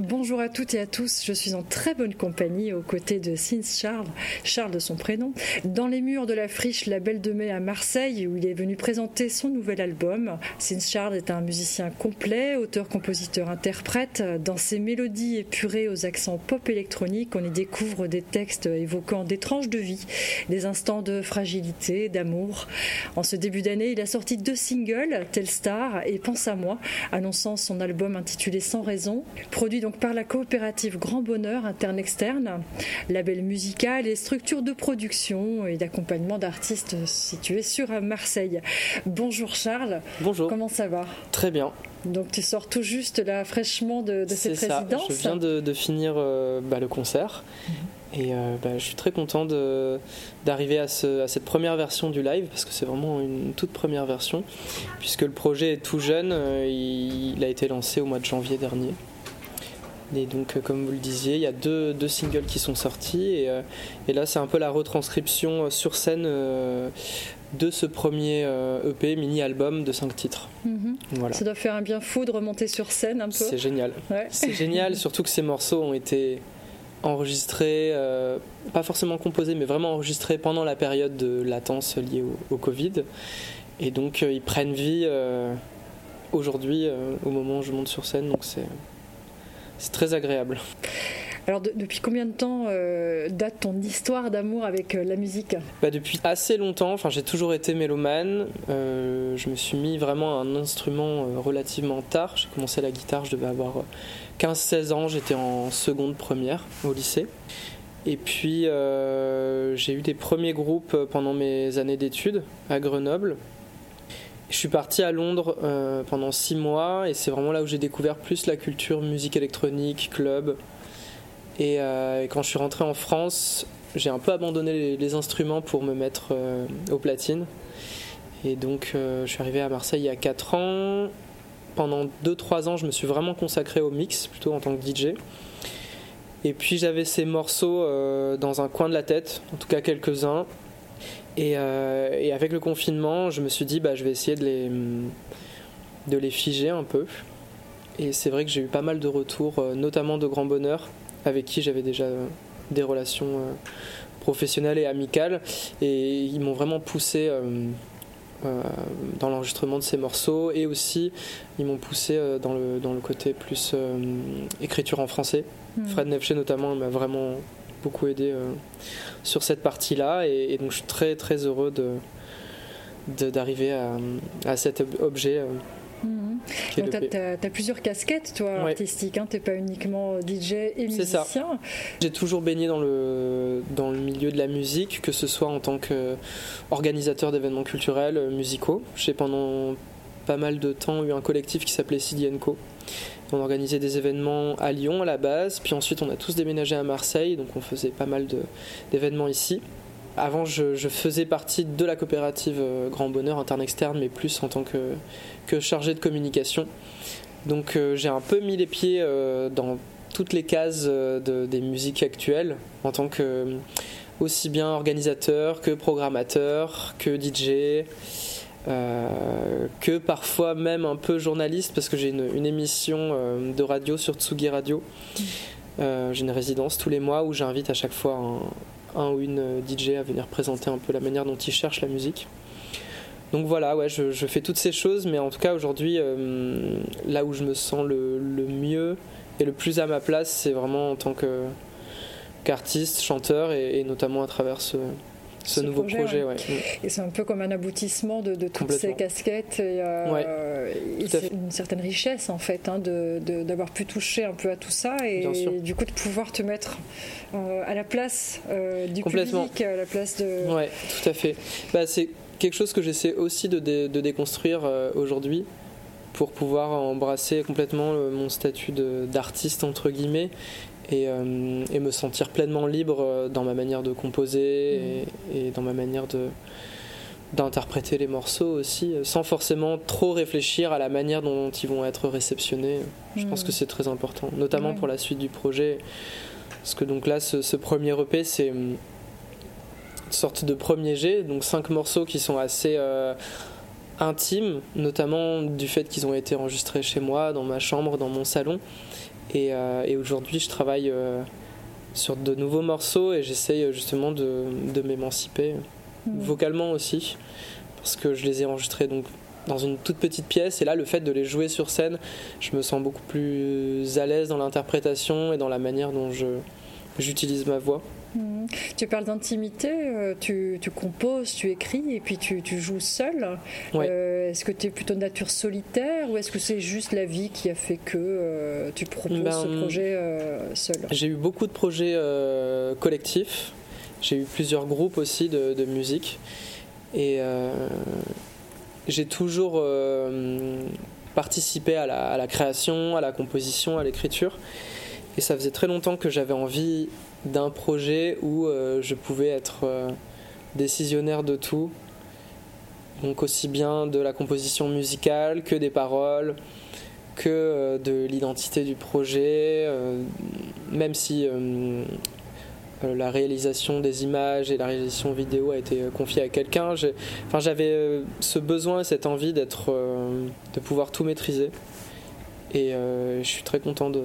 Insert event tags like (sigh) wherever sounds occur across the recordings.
Bonjour à toutes et à tous, je suis en très bonne compagnie aux côtés de Sins Charles, Charles de son prénom, dans les murs de la friche La Belle de Mai à Marseille où il est venu présenter son nouvel album. Sins Charles est un musicien complet, auteur, compositeur, interprète. Dans ses mélodies épurées aux accents pop électroniques, on y découvre des textes évoquant des tranches de vie, des instants de fragilité, d'amour. En ce début d'année, il a sorti deux singles, Telstar et Pense à moi, annonçant son album intitulé Sans raison, produit donc par la coopérative Grand Bonheur interne-externe, label musical et structure de production et d'accompagnement d'artistes situés sur Marseille. Bonjour Charles. Bonjour. Comment ça va? Très bien. Donc tu sors tout juste là fraîchement de, cette ça. résidence? Je viens de, finir euh, bah, le concert. Mhm. Et euh, bah, je suis très content d'arriver à, cette première version du live, parce que c'est vraiment une toute première version, puisque le projet est tout jeune, euh, il, a été lancé au mois de janvier dernier. Et donc, euh, comme vous le disiez, il y a deux, deux singles qui sont sortis. Et, et là, c'est un peu la retranscription sur scène de ce premier EP, e mini-album de 5 titres. Mhm. voilà. Ça doit faire un bien fou de remonter sur scène un peu. C'est génial. C'est génial, (laughs) surtout que ces morceaux ont été enregistré, euh, pas forcément composé, mais vraiment enregistré pendant la période de latence liée au, Covid. Et donc euh, ils prennent vie euh, aujourd'hui, au moment où je monte sur scène, donc c'est très agréable. Alors depuis combien de temps date ton histoire d'amour avec la musique? Bah, Depuis assez longtemps, enfin, j'ai toujours été mélomane. je me suis mis vraiment à un instrument relativement tard. J'ai commencé la guitare, je devais avoir 15-16 ans, j'étais en seconde première au lycée. Et puis euh, j'ai eu des premiers groupes pendant mes années d'études à Grenoble. Je suis parti à Londres euh, pendant 6 mois et c'est vraiment là où j'ai découvert plus la culture musique électronique, club. Et, euh, quand je suis rentré en France, j'ai un peu abandonné les, instruments pour me mettre aux platines. Et donc je suis arrivé à Marseille il y a 4 ans pendant 2-3 ans, je me suis vraiment consacré au mix, plutôt en tant que DJ. Et puis j'avais ces morceaux euh, dans un coin de la tête, en tout cas quelques-uns. Euh, et, avec le confinement, je me suis dit, bah, je vais essayer de les, de les figer un peu. Et c'est vrai que j'ai eu pas mal de retours, euh, notamment de Grand Bonheur, avec qui j'avais déjà des relations professionnelles et amicales. Et ils m'ont vraiment poussé euh, dans l'enregistrement de ces morceaux et aussi ils m'ont poussé euh, dans, le, dans le côté plus euh, écriture en français. Hmm. Fred Nefché notamment m'a vraiment beaucoup aidé sur cette partie-là et, donc je suis très très heureux de d'arriver à, à, cet objet Mhm. Donc, tu as, plusieurs casquettes, toi, artistiques. Hein. tu n'es pas uniquement DJ et musicien. J'ai toujours baigné dans le, dans le milieu de la musique, que ce soit en tant qu'organisateur d'événements culturels, euh, musicaux. J'ai pendant pas mal de temps eu un collectif qui s'appelait Co. On organisait des événements à Lyon à la base, puis ensuite on a tous déménagé à Marseille, donc on faisait pas mal d'événements ici. Avant, je, faisais partie de la coopérative euh, Grand Bonheur interne-externe, mais plus en tant que, que chargé de communication. Donc euh, j'ai un peu mis les pieds euh, dans toutes les cases des musiques actuelles, en tant que aussi bien organisateur que programmateur, que DJ. Que parfois même un peu journaliste parce que j'ai une, émission de radio sur Tsugi Radio. j'ai une résidence tous les mois où j'invite à chaque fois un, ou une euh, DJ à venir présenter un peu la manière dont ils cherchent la musique. Donc voilà, ouais, je, fais toutes ces choses, mais en tout cas aujourd'hui, euh, là où je me sens le, mieux et le plus à ma place, c'est vraiment en tant qu'artiste, chanteur, et, notamment à travers ce, ce, nouveau projet. ouais. Et c'est un peu comme un aboutissement de, toutes ces casquettes. Et, euh, c'est une certaine richesse en fait hein, d'avoir pu toucher un peu à tout ça et du coup de pouvoir te mettre euh, à la place euh, du public, à la place de. Ouais, tout à fait. Bah, c'est quelque chose que j'essaie aussi de, de déconstruire aujourd'hui pour pouvoir embrasser complètement mon statut d'artiste entre guillemets euh, et, me sentir pleinement libre euh, dans ma manière de composer et, dans ma manière de d'interpréter les morceaux aussi, euh, sans forcément trop réfléchir à la manière dont ils vont être réceptionnés. Je pense que c'est très important, notamment pour la suite du projet. Parce que donc là, ce, premier EP, c'est une sorte de premier jet, donc cinq morceaux qui sont assez intimes, notamment du fait qu'ils ont été enregistrés chez moi, dans ma chambre, dans mon salon. Et, et aujourd'hui, je travaille sur de nouveaux morceaux et j'essaye justement de, de m'émanciper mmh. vocalement aussi parce que je les ai enregistrés donc dans une toute petite pièce et là le fait de les jouer sur scène je me sens beaucoup plus à l'aise dans l'interprétation et dans la manière dont je j'utilise ma voix mmh. Tu parles d'intimité, euh, tu, tu, composes, tu écris et puis tu, tu joues seul. Euh, est-ce que tu es plutôt de nature solitaire ou est-ce que c'est juste la vie qui a fait que euh, tu proposes ben, ce projet seul? J'ai eu beaucoup de projets collectifs. J'ai eu plusieurs groupes aussi de, de musique. Et j'ai toujours participé à la, à la création, à la composition, à l'écriture. Et ça faisait très longtemps que j'avais envie d'un projet où euh, je pouvais être euh, décisionnaire de tout. Donc aussi bien de la composition musicale que des paroles, que euh, de l'identité du projet, même si la réalisation des images et la réalisation vidéo a été confiée à quelqu'un. Enfin, j'avais ce besoin et cette envie d'être, de pouvoir tout maîtriser. Et je suis très content de,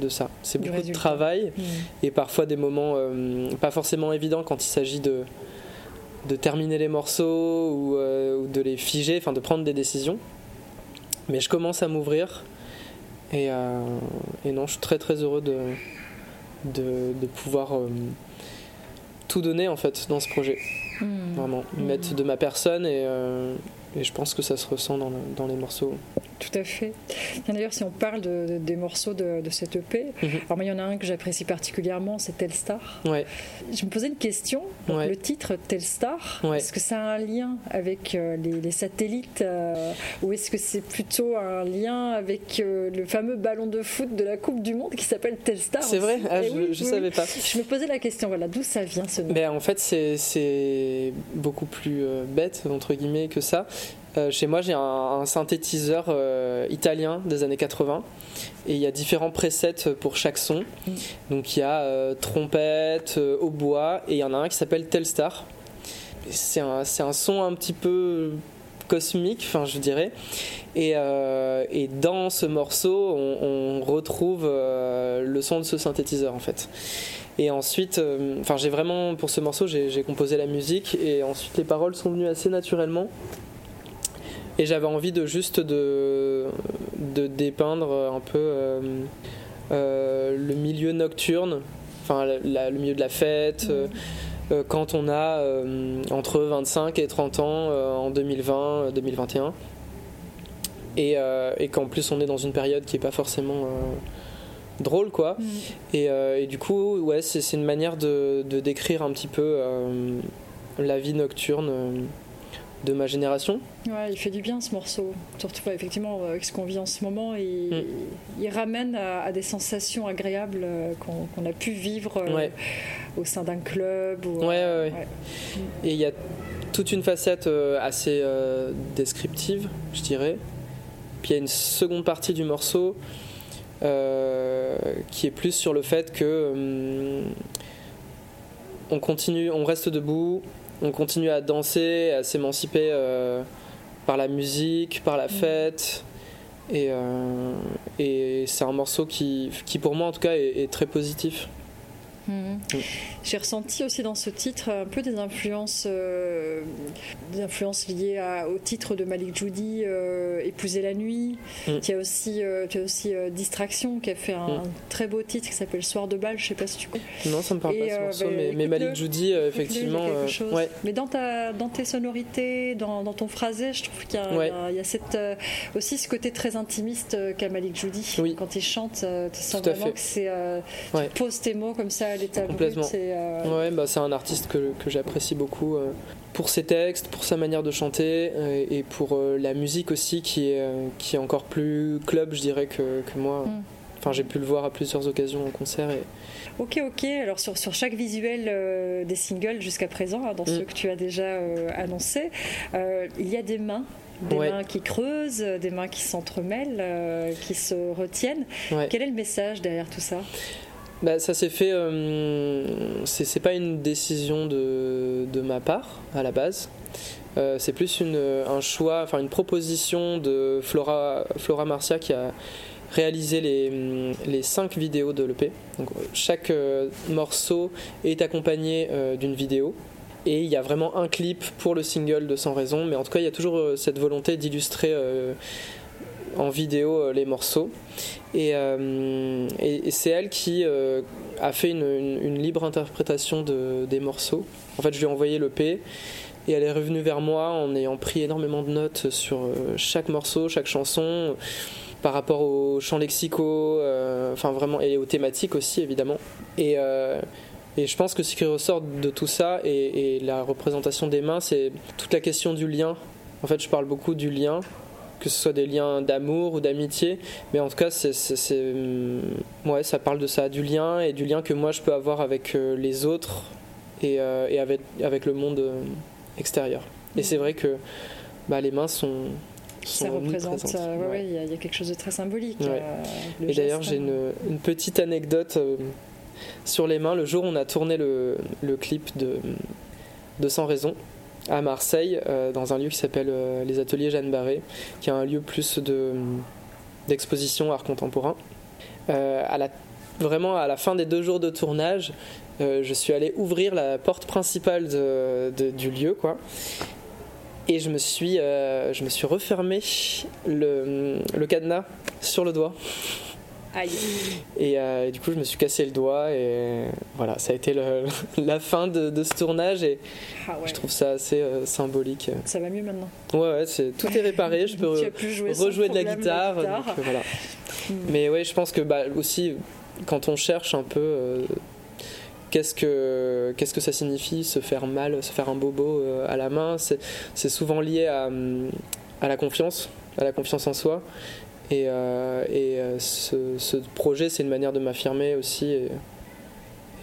de ça. C'est beaucoup de travail mmh. et parfois des moments euh, pas forcément évidents quand il s'agit de, de terminer les morceaux ou, euh, de les figer, enfin de prendre des décisions. Mais je commence à m'ouvrir et, euh, et, non, je suis très très heureux de, de, pouvoir tout donner en fait dans ce projet. Mmh. Vraiment, mmh. mettre de ma personne et, et, je pense que ça se ressent dans, dans les morceaux. Tout à fait. D'ailleurs, si on parle de, des morceaux de, cette EP, mhm. alors il y en a un que j'apprécie particulièrement, c'est Telstar. Ouais. Je me posais une question. Le titre Telstar, est-ce que ça a un lien avec euh, les, satellites euh, ou est-ce que c'est plutôt un lien avec euh, le fameux ballon de foot de la Coupe du Monde qui s'appelle Telstar C'est vrai? ah, Je ne savais pas. Je me posais la question, voilà, d'où ça vient ce nom? Ben, En fait, c'est beaucoup plus bête, entre guillemets, que ça. Euh, chez moi, j'ai un, synthétiseur euh, italien des années 80 et il y a différents presets pour chaque son. Mm. Donc il y a euh, trompette, hautbois et il y en a un qui s'appelle Telstar. C'est un, un, son un petit peu cosmique, enfin je dirais. Et, et dans ce morceau, on, retrouve le son de ce synthétiseur en fait. Et ensuite, enfin j'ai vraiment pour ce morceau, j'ai composé la musique et ensuite les paroles sont venues assez naturellement. Et j'avais envie de juste de, de dépeindre un peu euh, euh, le milieu nocturne, enfin le milieu de la fête. Euh, quand on a entre 25 et 30 ans en 2020-2021 et, et qu'en plus on est dans une période qui est pas forcément drôle quoi mm. et, et, du coup ouais c'est une manière de, de, décrire un petit peu la vie nocturne de ma génération. Ouais, il fait du bien ce morceau. Surtout, effectivement, avec ce qu'on vit en ce moment, il, mm. il ramène à, des sensations agréables euh, qu'on a pu vivre euh, au sein d'un club. Ou, ouais, ouais, Et il y a toute une facette euh, assez descriptive, je dirais. Puis il y a une seconde partie du morceau qui est plus sur le fait que hum, on continue, on reste debout, on continue à danser, à s'émanciper euh, par la musique, par la fête. Et, euh, et c'est un morceau qui, qui, pour moi en tout cas, est très positif. Mhm. J'ai ressenti aussi dans ce titre un peu des influences, euh, des influences liées au titre de Malik Judy, euh, Épouser la nuit. Mm. Il y a aussi, euh, tu as aussi Distraction qui a fait un, mm. très beau titre qui s'appelle Soir de bal. Je sais pas si tu connais. Non, ça me parle pas ce morceau, bah, mais, Malik Judy, effectivement. Ouais. Mais dans, ta, dans tes sonorités, dans, ton phrasé, je trouve qu'il y, a, cette, aussi ce côté très intimiste qu'a Malik Judy. Quand il chante, tu sens vraiment que c'est. tu poses tes mots comme ça Complètement. Euh, ouais, bah, c'est un artiste que, que j'apprécie beaucoup euh, pour ses textes, pour sa manière de chanter euh, et pour la musique aussi qui est, qui est encore plus club, je dirais, que, que moi. Mm. Enfin, j'ai pu le voir à plusieurs occasions en concert. Et... Ok, ok. Alors sur, sur chaque visuel des singles jusqu'à présent, hein, dans mm. ceux que tu as déjà annoncés, il y a des mains des mains qui creusent, des mains qui s'entremêlent, qui se retiennent. Quel est le message derrière tout ça? Bah, ça s'est fait. Euh, c'est pas une décision de, ma part à la base. Euh, c'est plus une, un choix, enfin une proposition de Flora, Flora Marcia qui a réaliser les, les cinq vidéos de l'EP. Chaque euh, morceau est accompagné d'une vidéo. Et il y a vraiment un clip pour le single de Sans Raison, mais en tout cas il y a toujours cette volonté d'illustrer en vidéo euh, les morceaux. Et, euh, et- c'est elle qui euh, a fait une, libre interprétation de- des morceaux. En fait je lui ai envoyé le P et elle est revenue vers moi en ayant pris énormément de notes sur chaque morceau, chaque chanson, par rapport aux chants lexicaux, enfin vraiment, et aux thématiques aussi évidemment. Et, je pense que ce qui ressort de tout ça et la représentation des mains, c'est toute la question du lien. En fait, je parle beaucoup du lien, que ce soit des liens d'amour ou d'amitié, mais en tout cas, c'est, hum, ouais, ça parle de ça, du lien et du lien que moi je peux avoir avec euh, les autres et, euh, et avec, avec le monde euh, extérieur. Et c'est vrai que bah, les mains sont. Ça représente, euh, ouais, Ouais. il y, a- il y a quelque chose de très symbolique. Ouais. euh, Et d'ailleurs, j'ai une, une petite anecdote sur les mains. Le jour où on a tourné le, le clip de, de Sans Raison à Marseille, euh, dans un lieu qui s'appelle euh, les Ateliers Jeanne Barré, qui est un lieu plus de, d'exposition art contemporain. Euh, vraiment, à la fin des deux jours de tournage, je suis allé ouvrir la porte principale du lieu, quoi. Et je me suis, je me suis refermé le, le cadenas sur le doigt. Aïe. Et euh, du coup, je me suis cassé le doigt et voilà, ça a été le- (laughs) la fin de, de ce tournage et Ah ouais. je trouve ça assez euh, symbolique. Ça va mieux maintenant. Ouais, ouais, c'est, tout est réparé, je (laughs) peux rejouer de la guitare. donc, euh, voilà. Hmm. Mais ouais, je pense que bah, aussi, quand on cherche un peu euh, qu'est-ce, que, qu'est-ce que ça signifie se faire mal, se faire un bobo euh, à la main, c'est, c'est souvent lié à, hum, à la confiance, à la confiance en soi. Et, euh, et euh, ce, ce projet, c'est une manière de m'affirmer aussi et,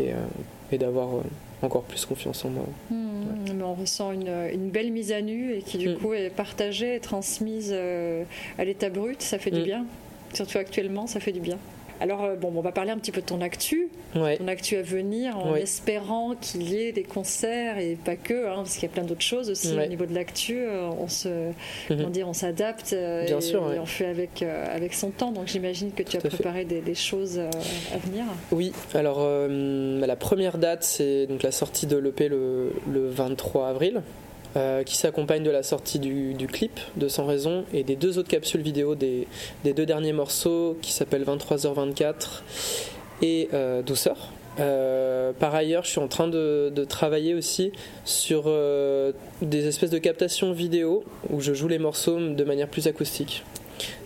et, euh, et d'avoir encore plus confiance en moi. Hmm, mais on ressent une, une belle mise à nu et qui du Mm. coup est partagée et transmise à l'état brut. Ça fait du Mm. bien. Surtout actuellement, ça fait du bien. Alors, euh, bon, on va parler un petit peu de ton actu, Ouais. ton actu à venir, en Ouais. espérant qu'il y ait des concerts et pas que, hein, parce qu'il y a plein d'autres choses aussi Ouais. au niveau de l'actu. euh, on se, comment dire, on s'adapte euh, et, sûr, ouais. et on fait avec avec, son temps. Donc j'imagine que tu as Tout préparé des, des choses à venir. Oui, alors euh, la première date, c'est donc la sortie de l'EP le, le 23 avril, euh, qui s'accompagne de la sortie du, clip de Sans Raison et des deux autres capsules vidéo des, deux derniers morceaux qui s'appellent 23h24 et euh, Douceur. Euh, par ailleurs, je suis en train de, travailler aussi sur des espèces de captations vidéo où je joue les morceaux de manière plus acoustique.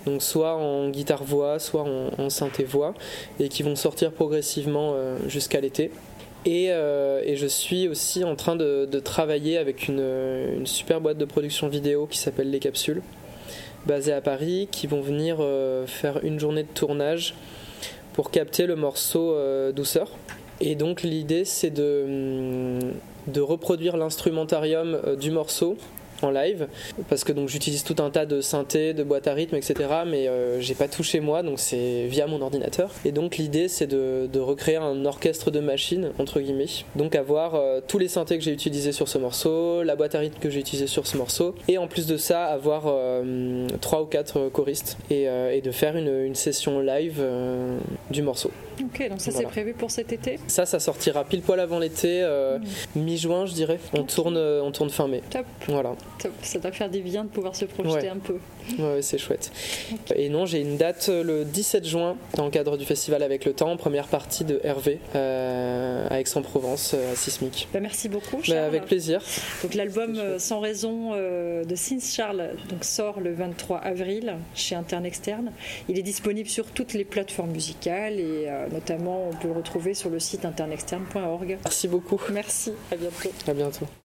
Donc soit en guitare-voix, soit en, en synthé-voix et qui vont sortir progressivement jusqu'à l'été. Et, euh, et je suis aussi en train de, travailler avec une, super boîte de production vidéo qui s'appelle Les Capsules, basée à Paris, qui vont venir euh, faire une journée de tournage pour capter le morceau euh, Douceur. Et donc l'idée c'est de, hum, reproduire l'instrumentarium du morceau en live parce que donc j'utilise tout un tas de synthés, de boîtes à rythme, etc. Mais euh, j'ai pas tout chez moi, donc c'est via mon ordinateur. Et donc l'idée c'est de, de recréer un orchestre de machines entre guillemets. Donc avoir euh, tous les synthés que j'ai utilisés sur ce morceau, la boîte à rythme que j'ai utilisée sur ce morceau, et en plus de ça avoir euh, trois ou quatre choristes et, de faire une, session live du morceau. Ok, donc ça Voilà. c'est prévu pour cet été. Ça, ça sortira pile poil avant l'été, euh, mi-juin je dirais. On tourne, euh, on tourne fin mai. Top, Voilà. top. Ça doit faire du bien de pouvoir se projeter Ouais. un peu. Ouais, c'est chouette. Et non, j'ai une date euh, le 17 juin dans le cadre du festival Avec le Temps, première partie de Hervé euh, à Aix-en-Provence, à Sismic. Bah, merci beaucoup. Bah, Charles. avec plaisir. Donc l'album Sans raison euh, de Sins Charles donc, sort le 23 avril chez Interne Externe. Il est disponible sur toutes les plateformes musicales et notamment on peut le retrouver sur le site internexterne.org. Merci beaucoup. Merci, à bientôt. À bientôt.